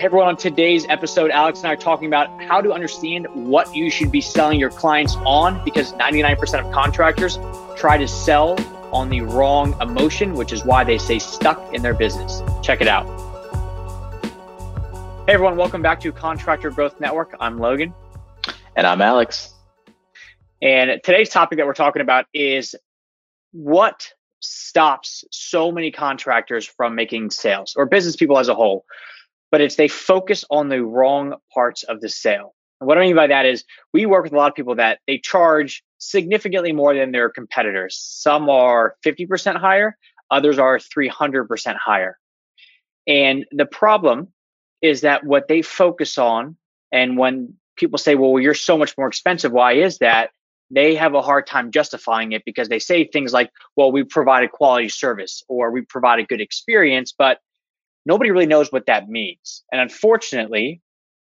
Hey everyone, on today's episode, Alex and I are talking about how to understand what you should be selling your clients on because 99% of contractors try to sell on the wrong emotion, which is why they stay stuck in their business. Check it out. Hey everyone, welcome back to Contractor Growth Network. I'm Logan. And I'm Alex. And today's topic that we're talking about is what stops so many contractors from making sales or business people as a whole but it's they focus on the wrong parts of the sale. And what I mean by that is we work with a lot of people that they charge significantly more than their competitors. Some are 50% higher, others are 300% higher. And the problem is that what they focus on, and when people say, well, you're so much more expensive, why is that? They have a hard time justifying it because they say things like, well, we provide a quality service or we provide a good experience, but nobody really knows what that means. And unfortunately,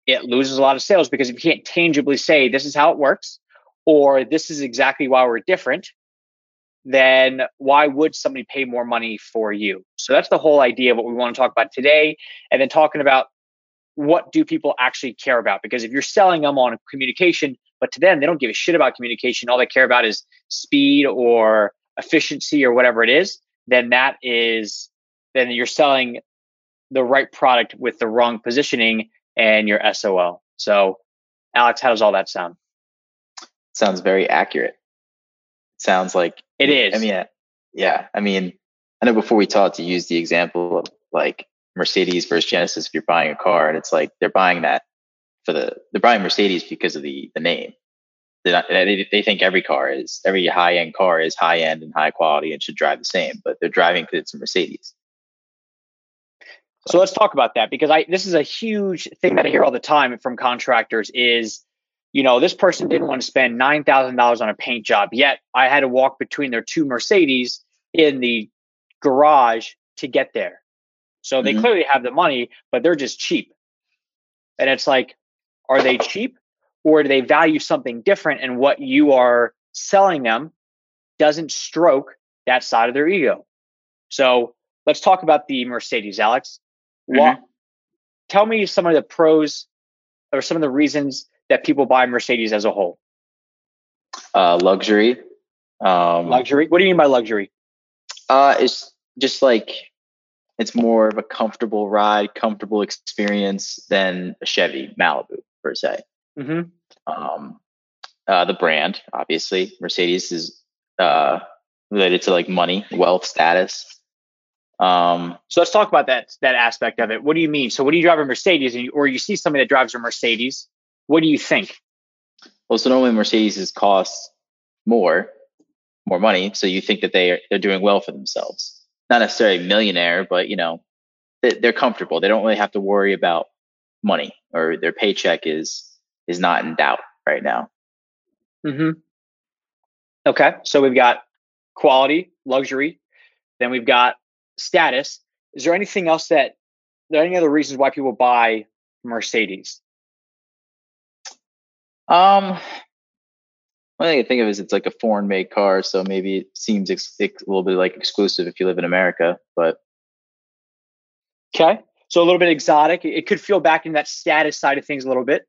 it loses a lot of sales because if you can't tangibly say this is how it works or this is exactly why we're different, then why would somebody pay more money for you? So that's the whole idea of what we want to talk about today. And then talking about what do people actually care about? Because if you're selling them on communication, but to them, they don't give a shit about communication, all they care about is speed or efficiency or whatever it is, then that is, then you're selling the right product with the wrong positioning and your SOL. So, Alex, how does all that sound? Sounds very accurate. Sounds like it is. I mean, yeah. I mean, I know before we talked, to use the example of like Mercedes versus Genesis. If you're buying a car, and it's like they're buying that for the they're buying Mercedes because of the the name. Not, they, they think every car is every high end car is high end and high quality and should drive the same, but they're driving because it's a Mercedes. So let's talk about that because I this is a huge thing that I hear all the time from contractors is you know this person didn't want to spend $9,000 on a paint job yet I had to walk between their two Mercedes in the garage to get there. So they mm-hmm. clearly have the money but they're just cheap. And it's like are they cheap or do they value something different and what you are selling them doesn't stroke that side of their ego. So let's talk about the Mercedes, Alex. Mm-hmm. tell me some of the pros or some of the reasons that people buy Mercedes as a whole. Uh, luxury. Um, luxury. What do you mean by luxury? Uh, it's just like it's more of a comfortable ride, comfortable experience than a Chevy Malibu per se. Mm-hmm. Um, uh, the brand, obviously, Mercedes is uh, related to like money, wealth, status. Um, so let's talk about that that aspect of it. What do you mean? So when you drive a Mercedes, and you, or you see somebody that drives a Mercedes, what do you think? Well, so normally Mercedes costs more, more money. So you think that they are, they're doing well for themselves. Not necessarily millionaire, but you know, they're comfortable. They don't really have to worry about money, or their paycheck is is not in doubt right now. Hmm. Okay, so we've got quality, luxury. Then we've got status, is there anything else that there any other reasons why people buy Mercedes? Um, one thing I think of is it's like a foreign made car, so maybe it seems ex- a little bit like exclusive if you live in America, but okay, so a little bit exotic. It could feel back in that status side of things a little bit.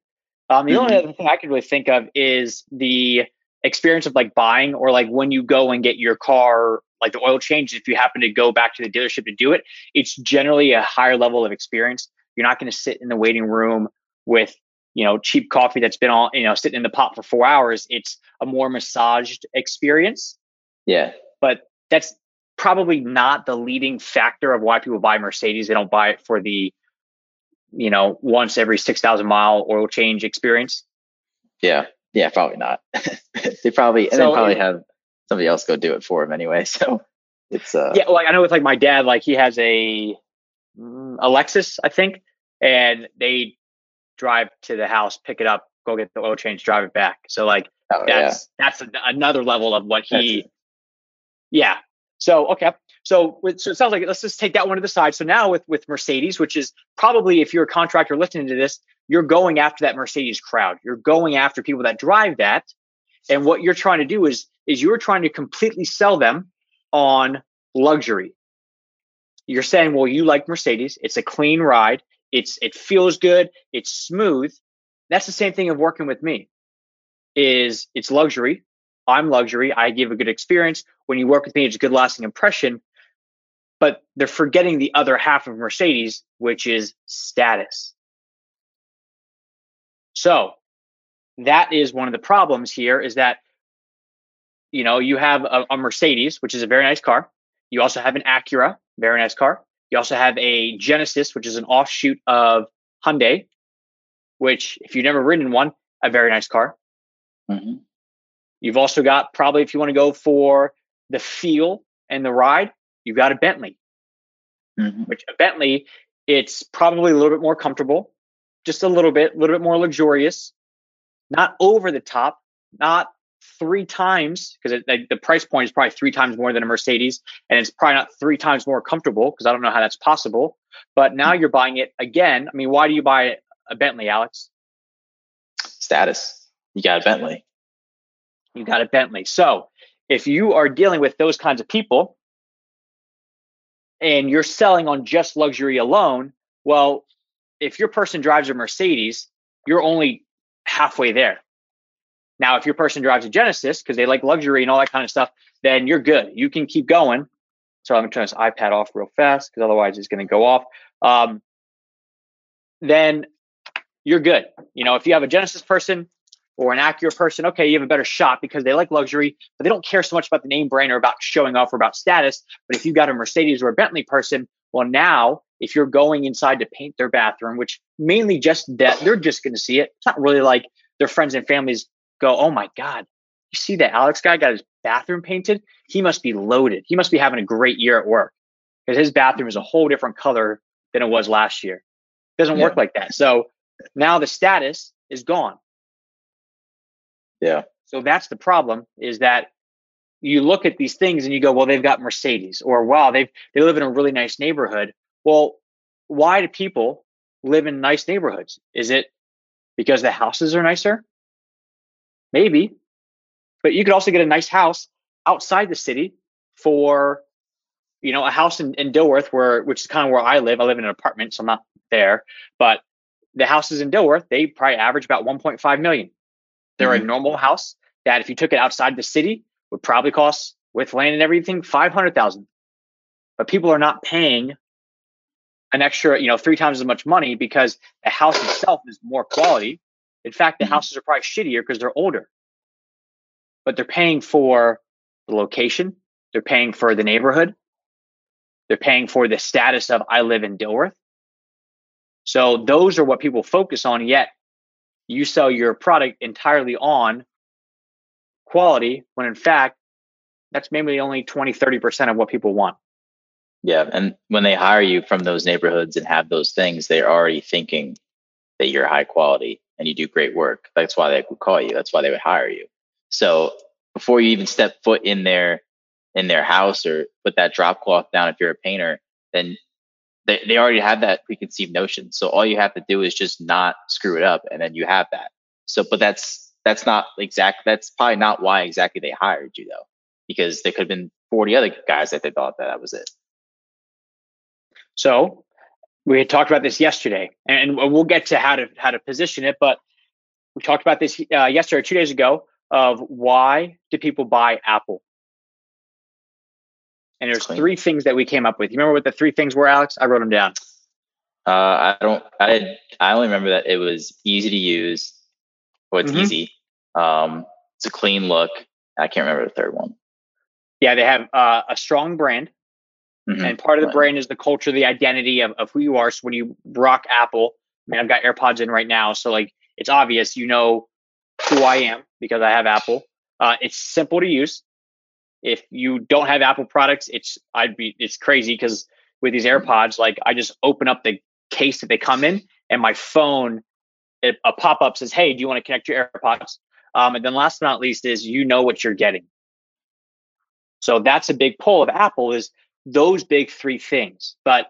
Um, the mm-hmm. only other thing I could really think of is the experience of like buying or like when you go and get your car like the oil change, if you happen to go back to the dealership to do it, it's generally a higher level of experience. You're not going to sit in the waiting room with, you know, cheap coffee that's been all, you know, sitting in the pot for four hours. It's a more massaged experience. Yeah. But that's probably not the leading factor of why people buy Mercedes. They don't buy it for the, you know, once every 6,000 mile oil change experience. Yeah. Yeah, probably not. they probably, and they probably have somebody else go do it for him anyway. So it's uh yeah. Like I know with like my dad, like he has a mm, a Lexus, I think, and they drive to the house, pick it up, go get the oil change, drive it back. So like oh, that's yeah. that's a, another level of what he. Yeah. So okay. So, so it sounds like let's just take that one to the side. So now with with Mercedes, which is probably if you're a contractor listening to this, you're going after that Mercedes crowd. You're going after people that drive that, and what you're trying to do is is you're trying to completely sell them on luxury. You're saying, well, you like Mercedes. It's a clean ride. It's it feels good. It's smooth. That's the same thing of working with me. Is it's luxury. I'm luxury. I give a good experience. When you work with me, it's a good lasting impression. But they're forgetting the other half of Mercedes, which is status. So that is one of the problems here is that you know you have a, a, mercedes which is a very nice car. You also have an acura very nice car. You also have a genesis which is an offshoot of hyundai which if you've never ridden one a very nice car. Mm-hmm. you've also got probably if you want to go for the feel and the ride you've got a bentley. Mm-hmm. which a bentley it's probably a little bit more comfortable just a little bit a little bit more luxurious not over the top, not three times because the price point is probably three times more than a Mercedes, and it's probably not three times more comfortable because I don't know how that's possible. But now you're buying it again. I mean, why do you buy a Bentley, Alex? Status. You got a Bentley. You got a Bentley. So if you are dealing with those kinds of people and you're selling on just luxury alone, well, if your person drives a Mercedes, you're only halfway there. Now, if your person drives a Genesis because they like luxury and all that kind of stuff, then you're good. You can keep going. So I'm to turn this iPad off real fast because otherwise it's going to go off. Um, then you're good. You know, if you have a Genesis person or an Acura person, okay, you have a better shot because they like luxury, but they don't care so much about the name brand or about showing off or about status. But if you got a Mercedes or a Bentley person, well, now if you're going inside to paint their bathroom, which mainly just that they're just going to see it. It's not really like their friends and families go, "Oh my god, you see that Alex guy got his bathroom painted? He must be loaded. He must be having a great year at work because his bathroom is a whole different color than it was last year." It doesn't yeah. work like that. So now the status is gone. Yeah. So that's the problem is that you look at these things and you go, well, they've got Mercedes, or wow, they've they live in a really nice neighborhood. Well, why do people live in nice neighborhoods? Is it because the houses are nicer? Maybe. But you could also get a nice house outside the city for, you know, a house in, in Dilworth where which is kind of where I live. I live in an apartment, so I'm not there. But the houses in Dilworth, they probably average about 1.5 million. They're mm-hmm. a normal house that if you took it outside the city would probably cost with land and everything 500,000. But people are not paying an extra, you know, three times as much money because the house itself is more quality. In fact, the mm-hmm. houses are probably shittier because they're older. But they're paying for the location, they're paying for the neighborhood, they're paying for the status of I live in Dilworth. So those are what people focus on, yet you sell your product entirely on quality when in fact that's maybe only 20 30% of what people want yeah, and when they hire you from those neighborhoods and have those things, they're already thinking that you're high quality and you do great work. That's why they would call you. That's why they would hire you. So before you even step foot in their in their house or put that drop cloth down if you're a painter, then they, they already have that preconceived notion. So all you have to do is just not screw it up and then you have that. So but that's that's not exact that's probably not why exactly they hired you though. Because there could have been 40 other guys that they thought that, that was it. So we had talked about this yesterday, and we'll get to how to how to position it. But we talked about this uh, yesterday, two days ago, of why do people buy Apple? And there's three things that we came up with. You remember what the three things were, Alex? I wrote them down. Uh, I don't. I I only remember that it was easy to use. Well, it's mm-hmm. easy. Um, it's a clean look. I can't remember the third one. Yeah, they have uh, a strong brand. Mm-hmm. And part of the right. brain is the culture, the identity of, of who you are. So when you rock Apple, I mean, I've got AirPods in right now. So like it's obvious, you know who I am because I have Apple. Uh, it's simple to use. If you don't have Apple products, it's I'd be it's crazy because with these mm-hmm. AirPods, like I just open up the case that they come in, and my phone, it, a pop up says, "Hey, do you want to connect your AirPods?" Um, and then last but not least is you know what you're getting. So that's a big pull of Apple is those big three things. But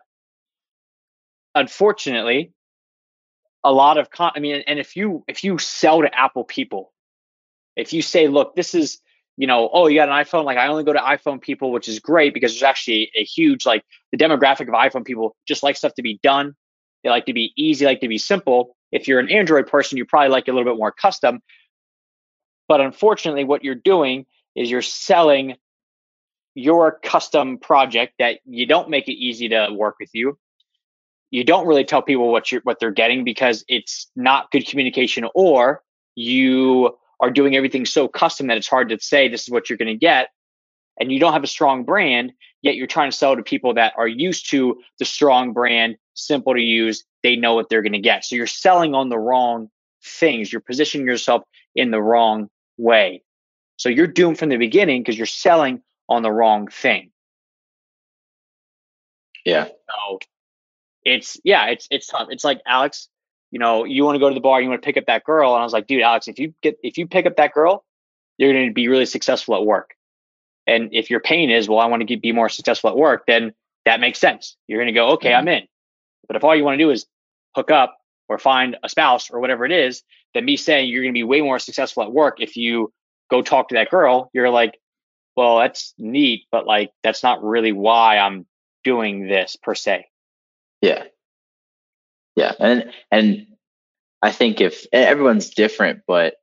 unfortunately, a lot of con- I mean, and if you if you sell to Apple people, if you say, look, this is you know, oh, you got an iPhone. Like I only go to iPhone people, which is great because there's actually a huge like the demographic of iPhone people just like stuff to be done. They like to be easy, like to be simple. If you're an Android person, you probably like a little bit more custom. But unfortunately, what you're doing is you're selling your custom project that you don't make it easy to work with you. You don't really tell people what you're what they're getting because it's not good communication, or you are doing everything so custom that it's hard to say this is what you're going to get and you don't have a strong brand, yet you're trying to sell to people that are used to the strong brand, simple to use, they know what they're going to get. So you're selling on the wrong things. You're positioning yourself in the wrong way. So you're doomed from the beginning because you're selling on the wrong thing. Yeah. So it's yeah, it's it's tough. It's like Alex, you know, you want to go to the bar, you want to pick up that girl, and I was like, dude, Alex, if you get if you pick up that girl, you're going to be really successful at work. And if your pain is, well, I want to get, be more successful at work, then that makes sense. You're going to go, okay, mm-hmm. I'm in. But if all you want to do is hook up or find a spouse or whatever it is, then me saying you're going to be way more successful at work if you go talk to that girl, you're like, well, that's neat, but like that's not really why I'm doing this per se. Yeah. Yeah. And and I think if everyone's different, but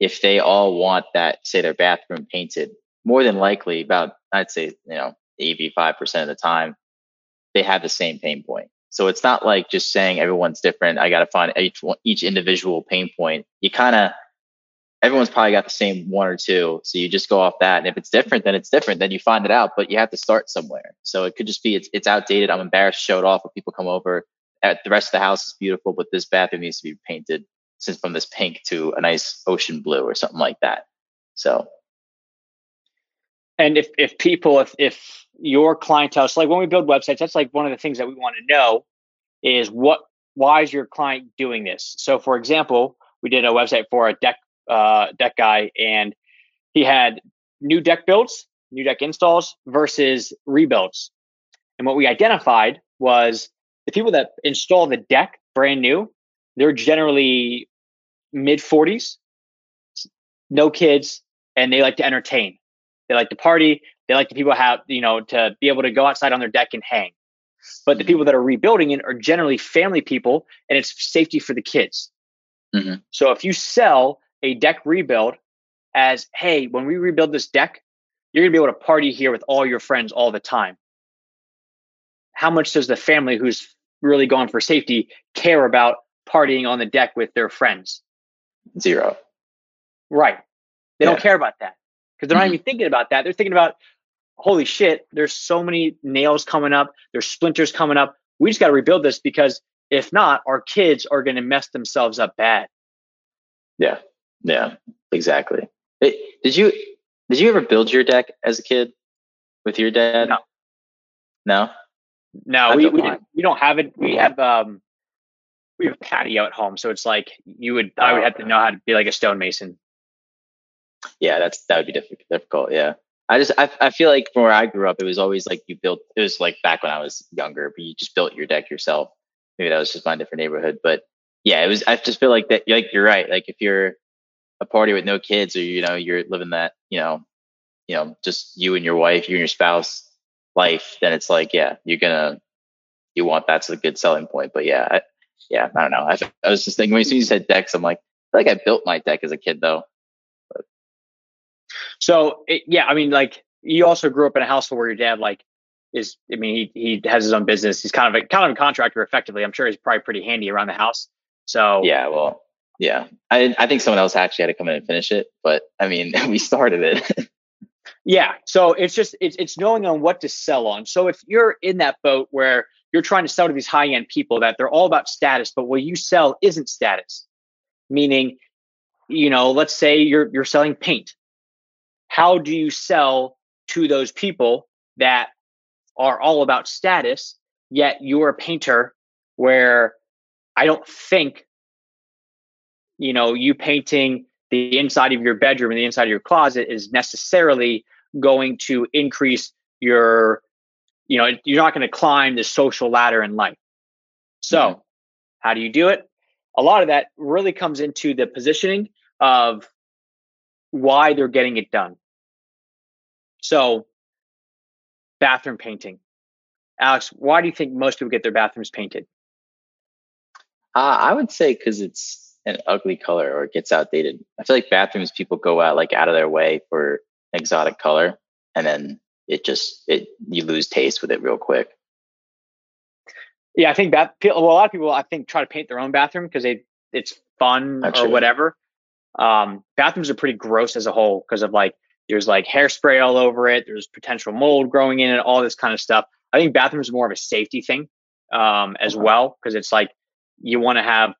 if they all want that, say their bathroom painted, more than likely about I'd say, you know, 85% of the time, they have the same pain point. So it's not like just saying everyone's different. I got to find each each individual pain point. You kind of everyone's probably got the same one or two. So you just go off that. And if it's different, then it's different. Then you find it out, but you have to start somewhere. So it could just be it's, it's outdated. I'm embarrassed to show it off when people come over. At the rest of the house is beautiful, but this bathroom needs to be painted since from this pink to a nice ocean blue or something like that. So and if if people if if your clientele so like when we build websites that's like one of the things that we want to know is what why is your client doing this so for example we did a website for a deck uh, deck guy and he had new deck builds new deck installs versus rebuilds and what we identified was the people that install the deck brand new they're generally mid 40s no kids and they like to entertain they like to party. They like the people have, you know, to be able to go outside on their deck and hang. But the people that are rebuilding it are generally family people and it's safety for the kids. Mm-hmm. So if you sell a deck rebuild as, hey, when we rebuild this deck, you're going to be able to party here with all your friends all the time. How much does the family who's really gone for safety care about partying on the deck with their friends? Zero. Right. They yeah. don't care about that because they're mm-hmm. not even thinking about that. They're thinking about, holy shit, there's so many nails coming up, there's splinters coming up. We just got to rebuild this because if not, our kids are going to mess themselves up bad. Yeah, yeah, exactly. It, did you did you ever build your deck as a kid with your dad? No, no, no. We we, we don't have it. We have um we have patio at home, so it's like you would I would oh, have to know how to be like a stonemason yeah, that's that would be difficult. Yeah, I just I I feel like from where I grew up, it was always like you built. It was like back when I was younger, but you just built your deck yourself. Maybe that was just my different neighborhood, but yeah, it was. I just feel like that. Like you're right. Like if you're a party with no kids, or you know you're living that you know you know just you and your wife, you and your spouse life, then it's like yeah, you're gonna you want that's a good selling point. But yeah, I, yeah, I don't know. I, I was just thinking when you said decks, I'm like, I feel like I built my deck as a kid though. So it, yeah, I mean, like you also grew up in a household where your dad like is. I mean, he he has his own business. He's kind of a kind of a contractor, effectively. I'm sure he's probably pretty handy around the house. So yeah, well, yeah, I I think someone else actually had to come in and finish it, but I mean, we started it. yeah, so it's just it's it's knowing on what to sell on. So if you're in that boat where you're trying to sell to these high end people that they're all about status, but what you sell isn't status, meaning, you know, let's say you're you're selling paint how do you sell to those people that are all about status, yet you're a painter where I don't think, you know, you painting the inside of your bedroom and the inside of your closet is necessarily going to increase your, you know, you're not going to climb the social ladder in life. So, mm-hmm. how do you do it? A lot of that really comes into the positioning of why they're getting it done. So, bathroom painting. Alex, why do you think most people get their bathrooms painted? Uh, I would say because it's an ugly color or it gets outdated. I feel like bathrooms people go out like out of their way for exotic color, and then it just it you lose taste with it real quick. Yeah, I think that well, a lot of people I think try to paint their own bathroom because they it's fun Not or true. whatever. Um, bathrooms are pretty gross as a whole because of like there's like hairspray all over it. There's potential mold growing in it, all this kind of stuff. I think bathrooms are more of a safety thing um, as okay. well because it's like you want to have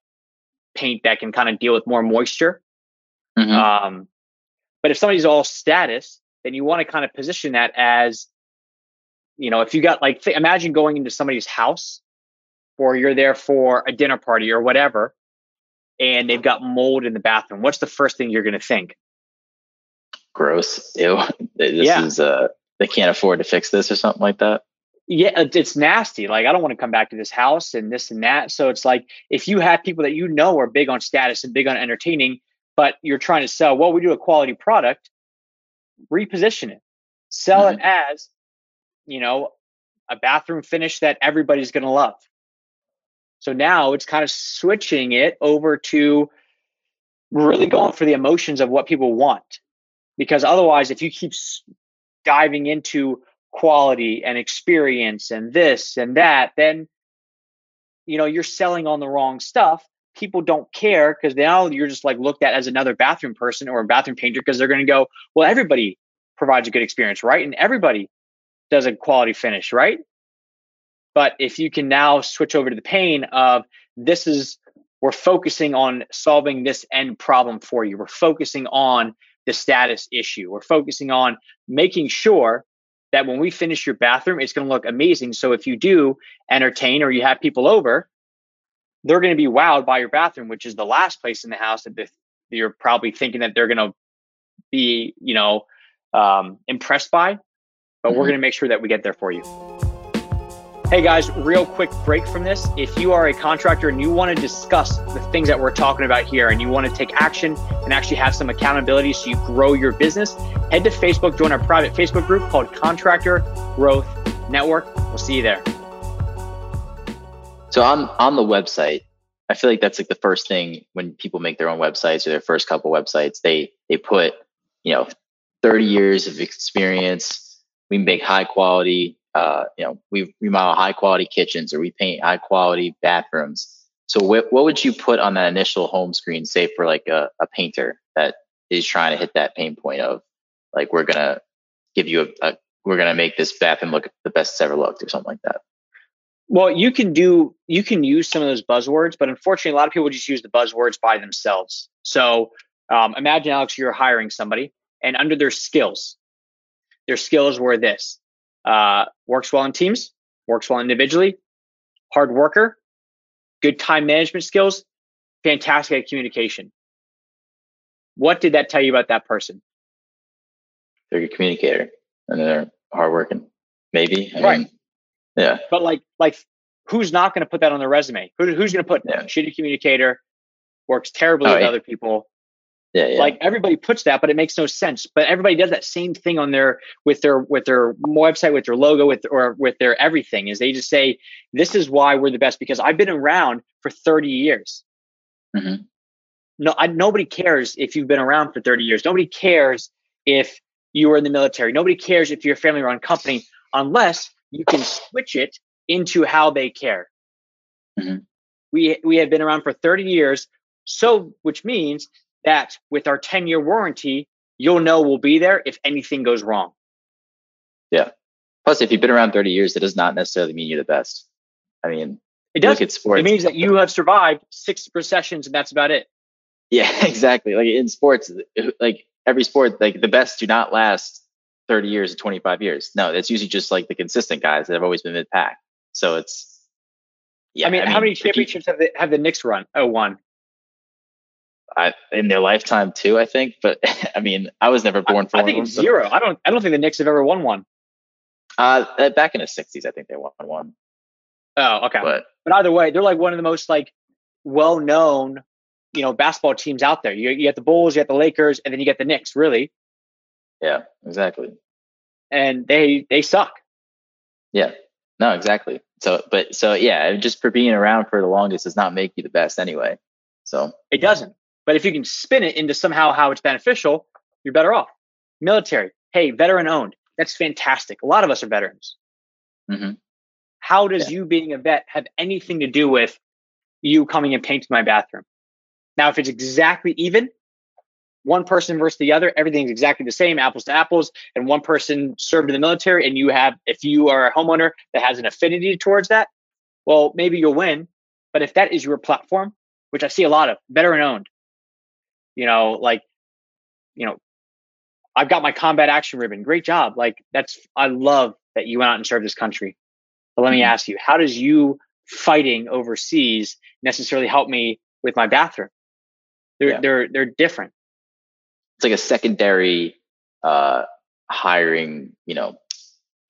paint that can kind of deal with more moisture. Mm-hmm. Um, but if somebody's all status, then you want to kind of position that as, you know, if you got like, th- imagine going into somebody's house or you're there for a dinner party or whatever, and they've got mold in the bathroom. What's the first thing you're going to think? Gross. Ew. This yeah. is, uh, they can't afford to fix this or something like that yeah, it's nasty. Like I don't want to come back to this house and this and that. So it's like if you have people that you know are big on status and big on entertaining, but you're trying to sell, well, we do a quality product, reposition it, sell mm-hmm. it as, you know, a bathroom finish that everybody's going to love. So now it's kind of switching it over to really going for the emotions of what people want. Because otherwise, if you keep diving into quality and experience and this and that, then you know you're selling on the wrong stuff. People don't care because now you're just like looked at as another bathroom person or a bathroom painter because they're going to go, well, everybody provides a good experience, right? And everybody does a quality finish, right? But if you can now switch over to the pain of this is we're focusing on solving this end problem for you. We're focusing on the status issue. We're focusing on making sure that when we finish your bathroom, it's going to look amazing. So if you do entertain or you have people over, they're going to be wowed by your bathroom, which is the last place in the house that you're probably thinking that they're going to be, you know, um, impressed by. But mm-hmm. we're going to make sure that we get there for you. Hey guys, real quick break from this. If you are a contractor and you want to discuss the things that we're talking about here and you want to take action and actually have some accountability so you grow your business, head to Facebook, join our private Facebook group called Contractor Growth Network. We'll see you there. So on on the website, I feel like that's like the first thing when people make their own websites or their first couple websites, they they put, you know, 30 years of experience, we make high quality uh, you know, we remodel high quality kitchens or we paint high quality bathrooms. So what, what would you put on that initial home screen, say for like a, a painter that is trying to hit that pain point of like, we're going to give you a, a we're going to make this bathroom look the best it's ever looked or something like that. Well, you can do you can use some of those buzzwords, but unfortunately, a lot of people just use the buzzwords by themselves. So um, imagine, Alex, you're hiring somebody, and under their skills, their skills were this: uh, works well in teams, works well individually, hard worker, good time management skills, fantastic at communication. What did that tell you about that person? They're a good communicator and they're hardworking. Maybe. I right. Mean, yeah. But like, like, who's not going to put that on their resume? Who, who's going to put yeah. shitty communicator, works terribly oh, with yeah. other people, yeah, yeah. Like everybody puts that, but it makes no sense. But everybody does that same thing on their with their with their website, with their logo, with or with their everything. Is they just say, "This is why we're the best," because I've been around for thirty years. Mm-hmm. No, I, nobody cares if you've been around for thirty years. Nobody cares if you were in the military. Nobody cares if you're a family-run company, unless you can switch it into how they care. Mm-hmm. We we have been around for thirty years, so which means that with our 10 year warranty, you'll know we'll be there if anything goes wrong. Yeah. Plus, if you've been around 30 years, it does not necessarily mean you're the best. I mean, it does. Look at sports. It means that you have survived six recessions and that's about it. Yeah, exactly. Like in sports, like every sport, like the best do not last 30 years or 25 years. No, that's usually just like the consistent guys that have always been mid pack. So it's, yeah. I mean, I mean how many championships have the, have the Knicks run? Oh, one. I, in their lifetime too, I think. But I mean, I was never born for I, I think it's zero. I don't. I don't think the Knicks have ever won one. Uh, back in the '60s, I think they won one. Oh, okay. But, but either way, they're like one of the most like well-known, you know, basketball teams out there. You you get the Bulls, you get the Lakers, and then you get the Knicks. Really. Yeah. Exactly. And they they suck. Yeah. No, exactly. So, but so yeah, just for being around for the longest does not make you the best anyway. So it doesn't. But if you can spin it into somehow how it's beneficial, you're better off. Military, hey, veteran owned. That's fantastic. A lot of us are veterans. Mm-hmm. How does yeah. you being a vet have anything to do with you coming and painting my bathroom? Now, if it's exactly even, one person versus the other, everything's exactly the same, apples to apples, and one person served in the military, and you have, if you are a homeowner that has an affinity towards that, well, maybe you'll win. But if that is your platform, which I see a lot of, veteran owned, you know, like, you know, I've got my combat action ribbon. Great job. Like, that's, I love that you went out and served this country. But let me mm-hmm. ask you, how does you fighting overseas necessarily help me with my bathroom? They're, yeah. they're, they're different it's like a secondary uh, hiring, you know,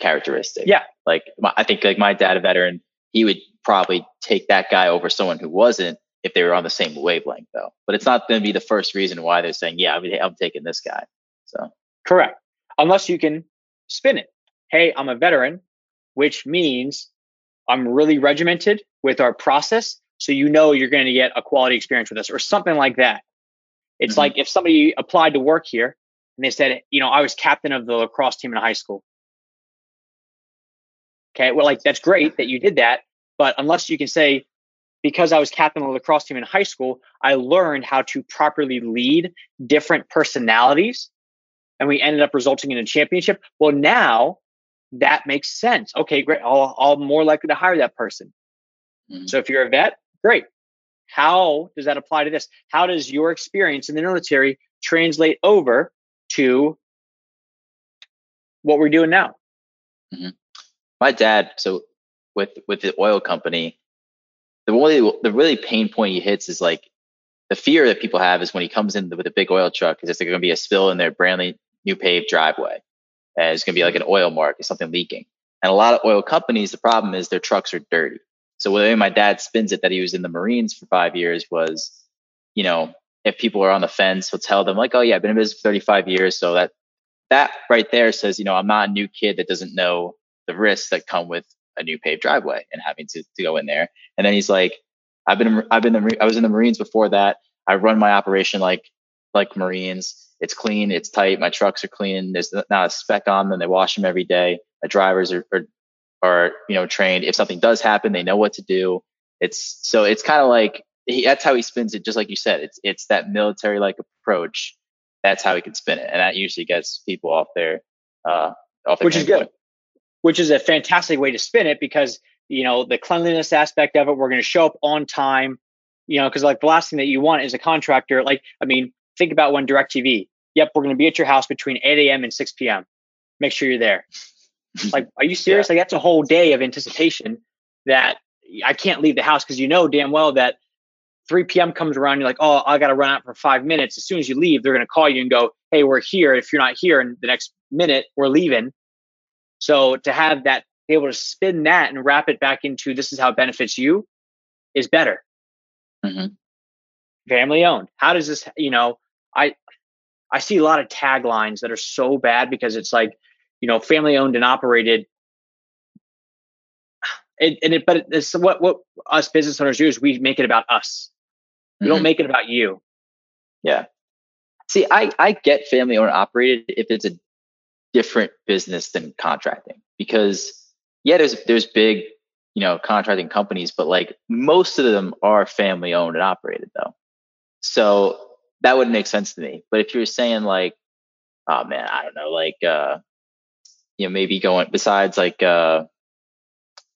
characteristic. Yeah. Like my, I think like my dad, a veteran, he would probably take that guy over someone who wasn't if they were on the same wavelength though. But it's not going to be the first reason why they're saying, yeah, I'm, I'm taking this guy. So correct. Unless you can spin it. Hey, I'm a veteran, which means I'm really regimented with our process. So you know you're going to get a quality experience with us or something like that. It's mm-hmm. like if somebody applied to work here and they said, you know, I was captain of the lacrosse team in high school. Okay, well, like that's great that you did that, but unless you can say, because I was captain of the lacrosse team in high school, I learned how to properly lead different personalities, and we ended up resulting in a championship. Well, now that makes sense. Okay, great. I'll, I'll more likely to hire that person. Mm-hmm. So if you're a vet, great. How does that apply to this? How does your experience in the military translate over to what we're doing now? Mm-hmm. My dad, so with with the oil company, the really the really pain point he hits is like the fear that people have is when he comes in with a big oil truck, is there going to be a spill in their brand new paved driveway, and it's going to be like an oil mark, something leaking. And a lot of oil companies, the problem is their trucks are dirty. So the way my dad spins it that he was in the Marines for five years was, you know, if people are on the fence, he'll tell them like, oh yeah, I've been in business for 35 years. So that that right there says, you know, I'm not a new kid that doesn't know the risks that come with a new paved driveway and having to, to go in there. And then he's like, I've been I've been the, I was in the Marines before that. I run my operation like like Marines. It's clean, it's tight. My trucks are clean. There's not a speck on them. They wash them every day. My drivers are, are are you know trained. If something does happen, they know what to do. It's so it's kind of like he, that's how he spins it. Just like you said, it's it's that military like approach. That's how he can spin it, and that usually gets people off their uh, off their which is good. Which is a fantastic way to spin it because you know the cleanliness aspect of it. We're going to show up on time. You know, because like the last thing that you want is a contractor. Like, I mean, think about when Directv. Yep, we're going to be at your house between 8 a.m. and 6 p.m. Make sure you're there. Like, are you serious? Yeah. Like, that's a whole day of anticipation that I can't leave the house because you know damn well that 3 p.m. comes around. You're like, oh, I got to run out for five minutes. As soon as you leave, they're going to call you and go, hey, we're here. If you're not here in the next minute, we're leaving. So to have that, be able to spin that and wrap it back into this is how it benefits you is better. Mm-hmm. Family owned. How does this, you know, I, I see a lot of taglines that are so bad because it's like, you know, family owned and operated. And, and it, but it's what what us business owners do is we make it about us. We mm-hmm. don't make it about you. Yeah. See, I I get family owned operated if it's a different business than contracting because yeah, there's there's big you know contracting companies, but like most of them are family owned and operated though. So that would make sense to me. But if you're saying like, oh man, I don't know, like uh you know, maybe going besides like uh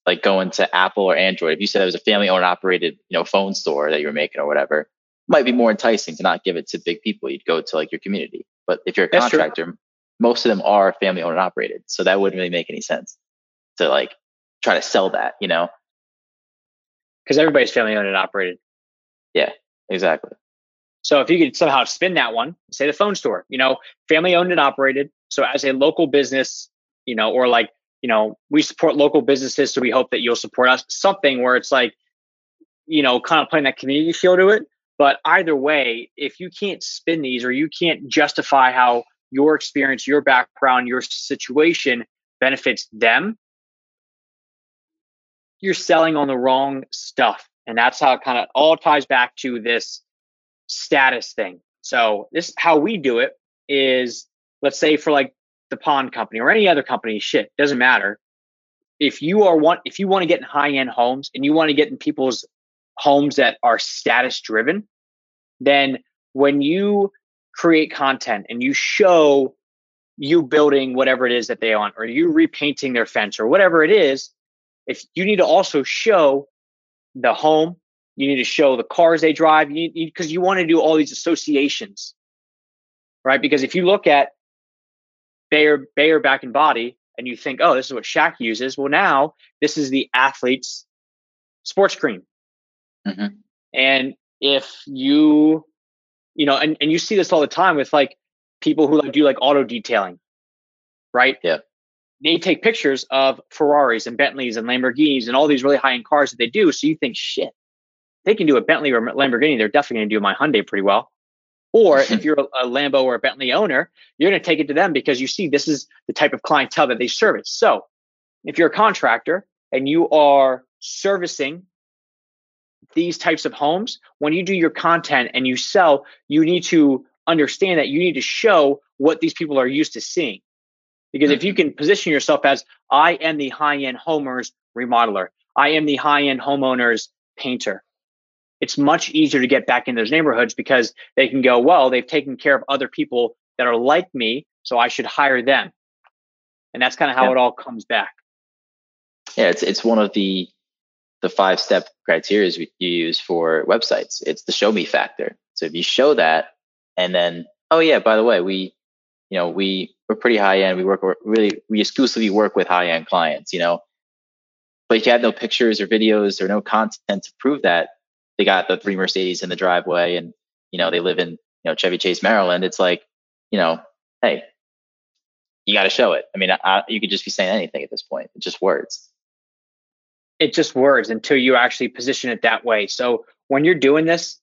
like going to Apple or Android, if you said it was a family owned operated, you know, phone store that you were making or whatever, might be more enticing to not give it to big people. You'd go to like your community. But if you're a That's contractor, true. most of them are family owned and operated. So that wouldn't really make any sense to like try to sell that, you know? Because everybody's family owned and operated. Yeah, exactly. So if you could somehow spin that one, say the phone store, you know, family owned and operated. So as a local business, you know, or like, you know, we support local businesses, so we hope that you'll support us. Something where it's like, you know, kind of playing that community feel to it. But either way, if you can't spin these or you can't justify how your experience, your background, your situation benefits them, you're selling on the wrong stuff. And that's how it kind of all ties back to this status thing. So this how we do it is let's say for like the pond company or any other company, shit, doesn't matter. If you are one if you want to get in high end homes and you want to get in people's homes that are status driven, then when you create content and you show you building whatever it is that they want or you repainting their fence or whatever it is, if you need to also show the home, you need to show the cars they drive, you because you, you want to do all these associations, right? Because if you look at Bayer Bayer back and body and you think, oh, this is what Shaq uses, well, now this is the athlete's sports cream. Mm-hmm. And if you, you know, and, and you see this all the time with like people who like do like auto detailing, right? Yeah they take pictures of Ferraris and Bentleys and Lamborghinis and all these really high end cars that they do. So you think, shit, they can do a Bentley or a Lamborghini. They're definitely going to do my Hyundai pretty well. Or if you're a, a Lambo or a Bentley owner, you're going to take it to them because you see this is the type of clientele that they service. So if you're a contractor and you are servicing these types of homes, when you do your content and you sell, you need to understand that you need to show what these people are used to seeing. Because if you mm-hmm. can position yourself as I am the high end homeowner's remodeler, I am the high end homeowner's painter, it's much easier to get back in those neighborhoods because they can go, well, they've taken care of other people that are like me, so I should hire them. And that's kind of how yeah. it all comes back. Yeah, it's it's one of the the five step criteria you use for websites. It's the show me factor. So if you show that, and then oh yeah, by the way, we you know we we're pretty high end. We work really we exclusively work with high end clients. You know, but if you have no pictures or videos or no content to prove that, they got the three Mercedes in the driveway, and you know they live in you know Chevy Chase, Maryland. It's like you know, hey, you got to show it. I mean, I, you could just be saying anything at this point. It's just words. It's just words until you actually position it that way. So when you're doing this,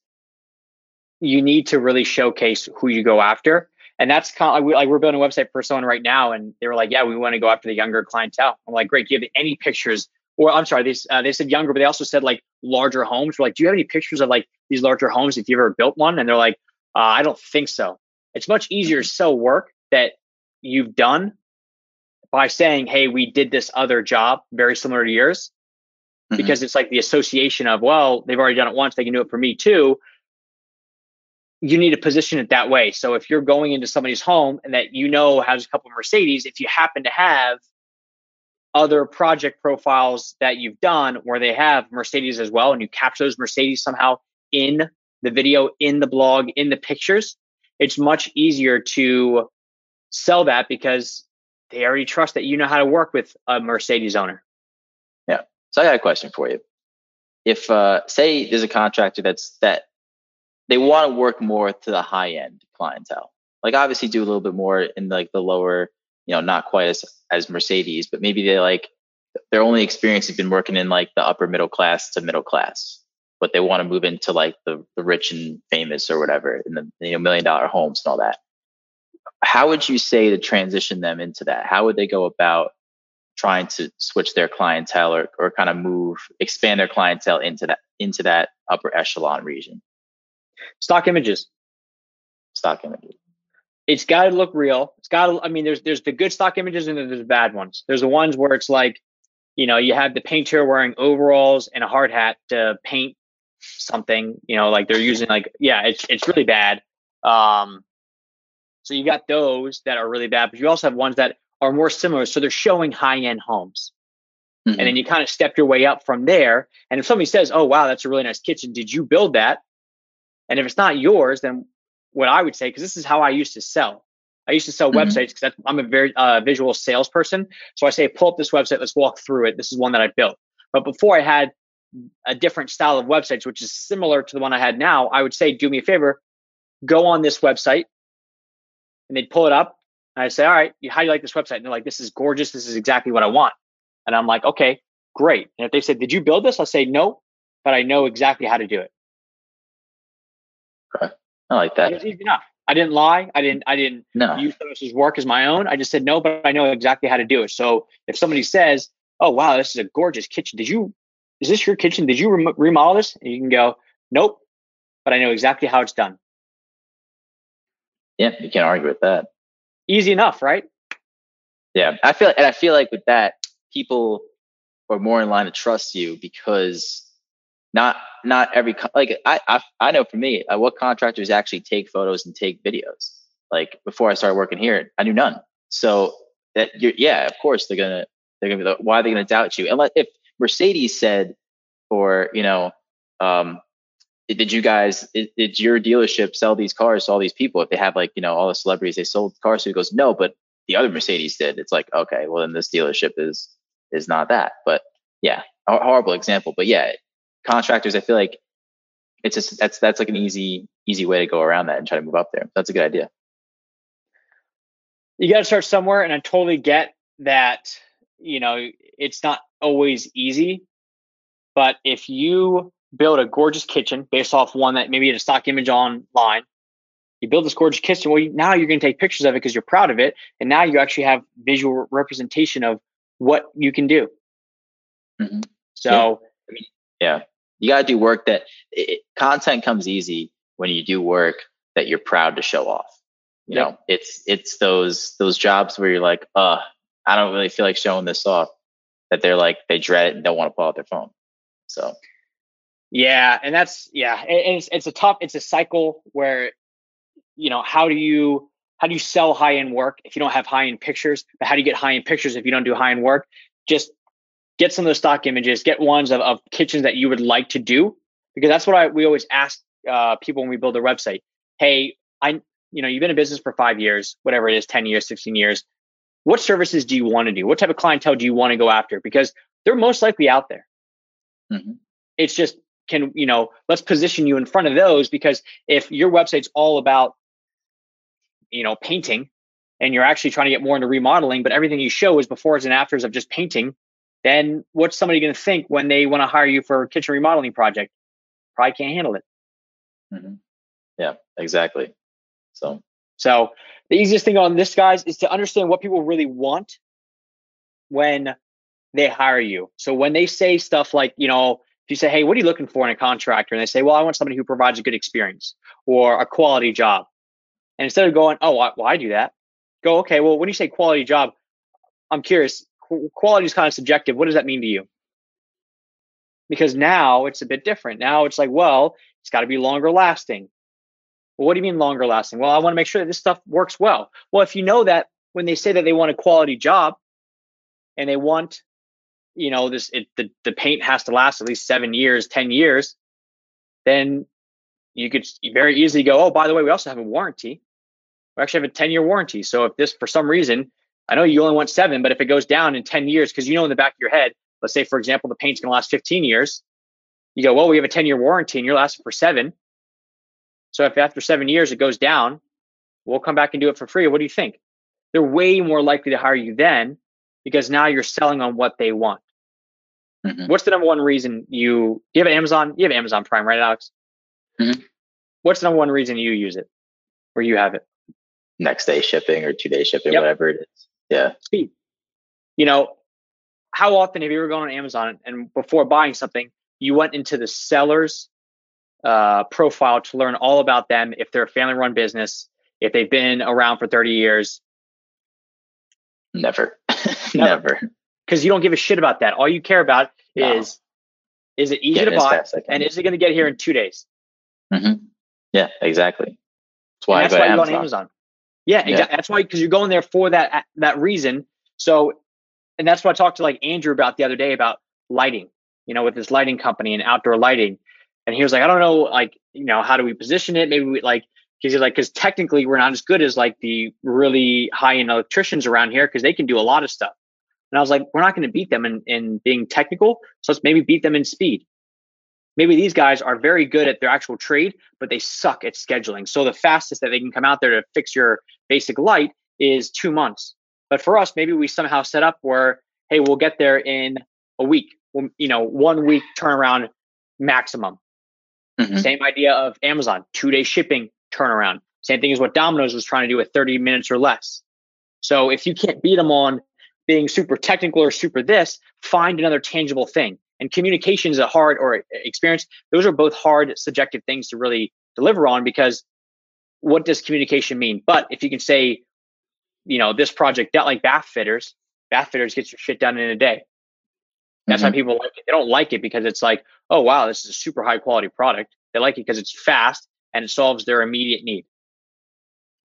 you need to really showcase who you go after and that's kind of like we're building a website for someone right now, and they were like, "Yeah, we want to go after the younger clientele." I'm like, "Great, do you have any pictures?" Or I'm sorry, they uh, they said younger, but they also said like larger homes. We're like, "Do you have any pictures of like these larger homes if you ever built one?" And they're like, uh, "I don't think so." It's much easier to sell work that you've done by saying, "Hey, we did this other job very similar to yours," mm-hmm. because it's like the association of, "Well, they've already done it once; they can do it for me too." You need to position it that way. So if you're going into somebody's home and that you know has a couple Mercedes, if you happen to have other project profiles that you've done where they have Mercedes as well, and you capture those Mercedes somehow in the video, in the blog, in the pictures, it's much easier to sell that because they already trust that you know how to work with a Mercedes owner. Yeah. So I got a question for you. If uh, say there's a contractor that's that they want to work more to the high end clientele. Like obviously do a little bit more in like the lower, you know, not quite as as Mercedes, but maybe they like their only experience has been working in like the upper middle class to middle class, but they want to move into like the the rich and famous or whatever in the you know million dollar homes and all that. How would you say to transition them into that? How would they go about trying to switch their clientele or, or kind of move expand their clientele into that into that upper echelon region? Stock images. Stock images. It's got to look real. It's got to. I mean, there's there's the good stock images and then there's the bad ones. There's the ones where it's like, you know, you have the painter wearing overalls and a hard hat to paint something. You know, like they're using like yeah, it's it's really bad. Um, so you got those that are really bad, but you also have ones that are more similar. So they're showing high end homes. Mm-hmm. And then you kind of step your way up from there. And if somebody says, "Oh wow, that's a really nice kitchen. Did you build that?" And if it's not yours, then what I would say, because this is how I used to sell. I used to sell mm-hmm. websites because I'm a very uh, visual salesperson. So I say, pull up this website, let's walk through it. This is one that I built. But before I had a different style of websites, which is similar to the one I had now, I would say, do me a favor, go on this website. And they'd pull it up. And I'd say, all right, how do you like this website? And they're like, this is gorgeous. This is exactly what I want. And I'm like, okay, great. And if they said, did you build this? I'll say, no, but I know exactly how to do it. Okay. I like that. It was easy enough. I didn't lie. I didn't. I didn't no. use someone's work as my own. I just said no, but I know exactly how to do it. So if somebody says, "Oh wow, this is a gorgeous kitchen," did you is this your kitchen? Did you rem- remodel this? And you can go, nope, but I know exactly how it's done. Yeah, you can't argue with that. Easy enough, right? Yeah, I feel, and I feel like with that, people are more in line to trust you because not not every like I I, I know for me, uh, what contractors actually take photos and take videos. Like before I started working here, I knew none. So that you're, yeah, of course they're gonna they're gonna be like, why are they gonna doubt you? Unless if Mercedes said, or you know, um, did you guys did, did your dealership sell these cars to all these people? If they have like you know all the celebrities they sold cars to, he goes no, but the other Mercedes did. It's like okay, well then this dealership is is not that. But yeah, horrible example. But yeah, contractors, I feel like it's just that's that's like an easy easy way to go around that and try to move up there. That's a good idea. You got to start somewhere, and I totally get that. You know, it's not always easy, but if you build a gorgeous kitchen based off one that maybe you had a stock image online, you build this gorgeous kitchen. Well, now you're going to take pictures of it because you're proud of it, and now you actually have visual representation of what you can do. Mm-hmm. So, yeah. I mean, yeah, you got to do work that it, content comes easy when you do work that you're proud to show off. You yep. know, it's it's those those jobs where you're like, uh, I don't really feel like showing this off. That they're like they dread it and don't want to pull out their phone. So, yeah, and that's yeah, it's it's a tough, it's a cycle where, you know, how do you how do you sell high end work if you don't have high end pictures? But how do you get high end pictures if you don't do high end work? Just get some of those stock images, get ones of, of kitchens that you would like to do, because that's what I, we always ask uh, people when we build a website. Hey, I, you know, you've been in business for five years, whatever it is, 10 years, 16 years. What services do you want to do? What type of clientele do you want to go after? Because they're most likely out there. Mm-hmm. It's just, can, you know, let's position you in front of those because if your website's all about, you know, painting and you're actually trying to get more into remodeling, but everything you show is befores and afters of just painting, then what's somebody going to think when they want to hire you for a kitchen remodeling project? Probably can't handle it. Mm-hmm. Yeah, exactly. So, so the easiest thing on this, guys, is to understand what people really want when they hire you. So when they say stuff like, you know, if you say, "Hey, what are you looking for in a contractor?" and they say, "Well, I want somebody who provides a good experience or a quality job," and instead of going, "Oh, well, I do that," go, "Okay, well, when you say quality job, I'm curious quality is kind of subjective. What does that mean to you? Because now it's a bit different. Now it's like, well, it's got to be longer lasting. Well, what do you mean longer lasting? Well, I want to make sure that this stuff works well. Well, if you know that when they say that they want a quality job and they want, you know, this it, the the paint has to last at least seven years, ten years, then you could very easily go, oh, by the way, we also have a warranty. We actually have a 10 year warranty. So if this, for some reason, I know you only want seven, but if it goes down in 10 years, because you know in the back of your head, let's say, for example, the paint's going to last 15 years, you go, well, we have a 10 year warranty and you're lasting for seven. So if after seven years it goes down, we'll come back and do it for free. What do you think? They're way more likely to hire you then because now you're selling on what they want. Mm-hmm. What's the number one reason you, you have Amazon? You have Amazon Prime, right, Alex? Mm-hmm. What's the number one reason you use it or you have it? Next day shipping or two day shipping, yep. whatever it is. Yeah. Speed. You know, how often have you ever gone on Amazon and before buying something, you went into the seller's uh, profile to learn all about them, if they're a family run business, if they've been around for 30 years? Never. Never. Because you don't give a shit about that. All you care about no. is is it easy to buy and is it going to get here in two days? Mm-hmm. Yeah, exactly. That's why, that's I go, why you go on Amazon. Yeah, yeah. Exactly. That's why because you're going there for that that reason. So, and that's what I talked to like Andrew about the other day about lighting. You know, with this lighting company and outdoor lighting, and he was like, I don't know, like you know, how do we position it? Maybe we like because he's like, because technically we're not as good as like the really high end electricians around here because they can do a lot of stuff. And I was like, we're not going to beat them in, in being technical. So let's maybe beat them in speed maybe these guys are very good at their actual trade, but they suck at scheduling. So the fastest that they can come out there to fix your basic light is two months. But for us, maybe we somehow set up where, hey, we'll get there in a week. Well, you know, one week turnaround maximum. Mm-hmm. Same idea of Amazon, two day shipping turnaround. Same thing as what Domino's was trying to do with 30 minutes or less. So if you can't beat them on being super technical or super this, find another tangible thing. And communication is a hard or experience. Those are both hard subjective things to really deliver on because what does communication mean? But if you can say, you know, this project, not like bath fitters, bath fitters gets your shit done in a day. That's mm-hmm. how people like it. They don't like it because it's like, oh wow, this is a super high quality product. They like it because it's fast and it solves their immediate need.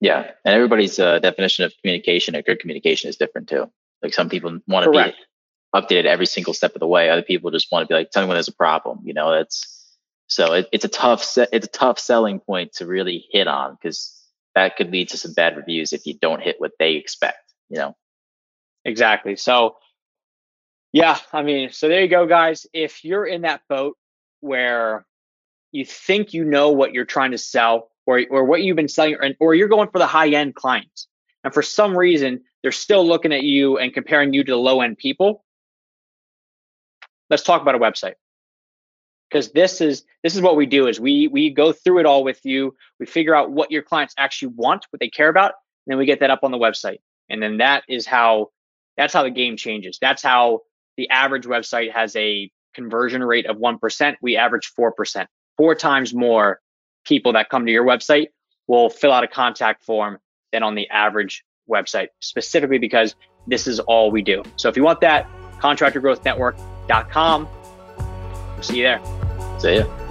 Yeah, and everybody's uh, definition of communication or good communication is different too. Like some people want to be updated every single step of the way. Other people just want to be like, tell me when there's a problem. You know, it's so it, it's a tough se- it's a tough selling point to really hit on because that could lead to some bad reviews if you don't hit what they expect. You know. Exactly. So, yeah, I mean, so there you go, guys. If you're in that boat where you think you know what you're trying to sell or, or what you've been selling, or, or you're going for the high end clients, and for some reason they're still looking at you and comparing you to the low end people, let's talk about a website. Because this is this is what we do is we we go through it all with you. We figure out what your clients actually want what they care about and then we get that up on the website. And then that is how that's how the game changes. That's how the average website has a conversion rate of 1% we average 4% four times more people that come to your website will fill out a contact form than on the average website specifically because this is all we do. So if you want that We'll see you there. See ya.